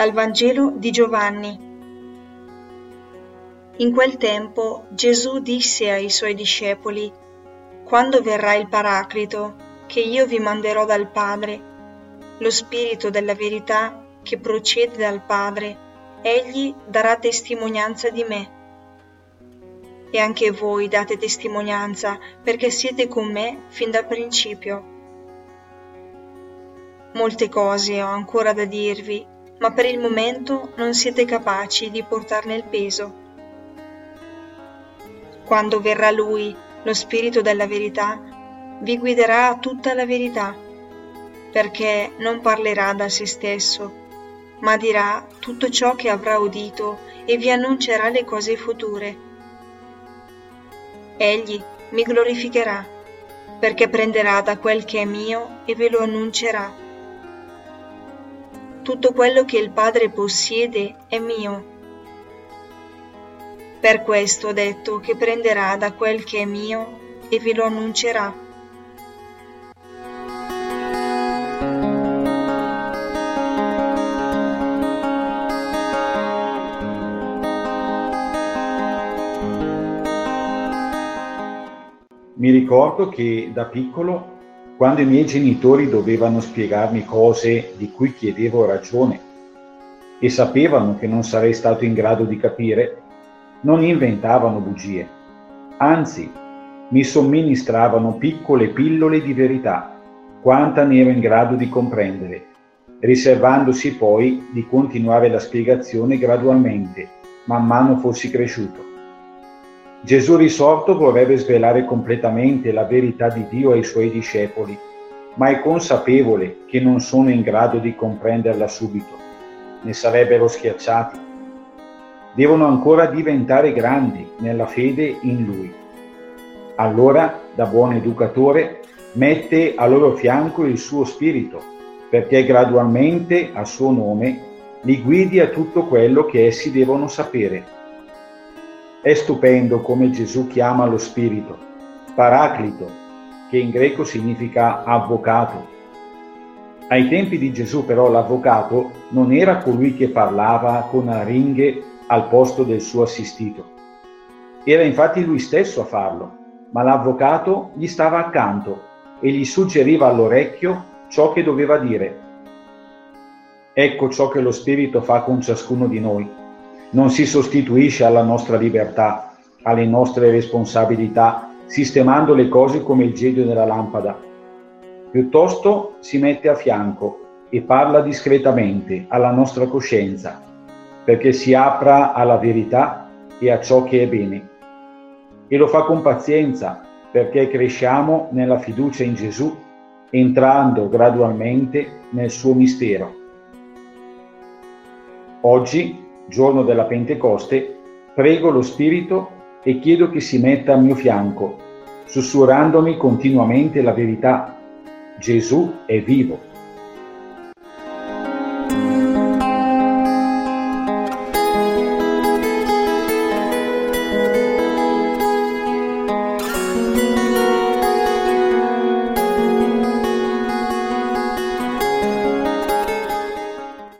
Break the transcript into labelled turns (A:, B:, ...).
A: Dal Vangelo di Giovanni. In quel tempo Gesù disse ai suoi discepoli, Quando verrà il Paraclito, che io vi manderò dal Padre, lo Spirito della verità che procede dal Padre, egli darà testimonianza di me. E anche voi date testimonianza perché siete con me fin dal principio. Molte cose ho ancora da dirvi, ma per il momento non siete capaci di portarne il peso. Quando verrà Lui, lo Spirito della verità, vi guiderà a tutta la verità, perché non parlerà da se stesso, ma dirà tutto ciò che avrà udito e vi annuncerà le cose future. Egli mi glorificherà, perché prenderà da quel che è mio e ve lo annuncerà tutto quello che il Padre possiede è mio. Per questo ho detto che prenderà da quel che è mio e ve lo annuncerà.
B: Mi ricordo che da piccolo quando i miei genitori dovevano spiegarmi cose di cui chiedevo ragione e sapevano che non sarei stato in grado di capire, non inventavano bugie, anzi mi somministravano piccole pillole di verità, quanta ne ero in grado di comprendere, riservandosi poi di continuare la spiegazione gradualmente, man mano fossi cresciuto. Gesù risorto vorrebbe svelare completamente la verità di Dio ai suoi discepoli, ma è consapevole che non sono in grado di comprenderla subito, ne sarebbero schiacciati. Devono ancora diventare grandi nella fede in Lui. Allora, da buon educatore, mette a loro fianco il suo spirito, perché gradualmente, a suo nome, li guidi a tutto quello che essi devono sapere è stupendo come Gesù chiama lo Spirito, Paraclito, che in greco significa avvocato. Ai tempi di Gesù però l'avvocato non era colui che parlava con aringhe al posto del suo assistito. Era infatti lui stesso a farlo, ma l'avvocato gli stava accanto e gli suggeriva all'orecchio ciò che doveva dire. Ecco ciò che lo Spirito fa con ciascuno di noi non si sostituisce alla nostra libertà, alle nostre responsabilità, sistemando le cose come il genio della lampada. Piuttosto si mette a fianco e parla discretamente alla nostra coscienza, perché si apra alla verità e a ciò che è bene. E lo fa con pazienza, perché cresciamo nella fiducia in Gesù, entrando gradualmente nel suo mistero. Oggi giorno della Pentecoste, prego lo Spirito e chiedo che si metta al mio fianco, sussurrandomi continuamente la verità. Gesù è vivo.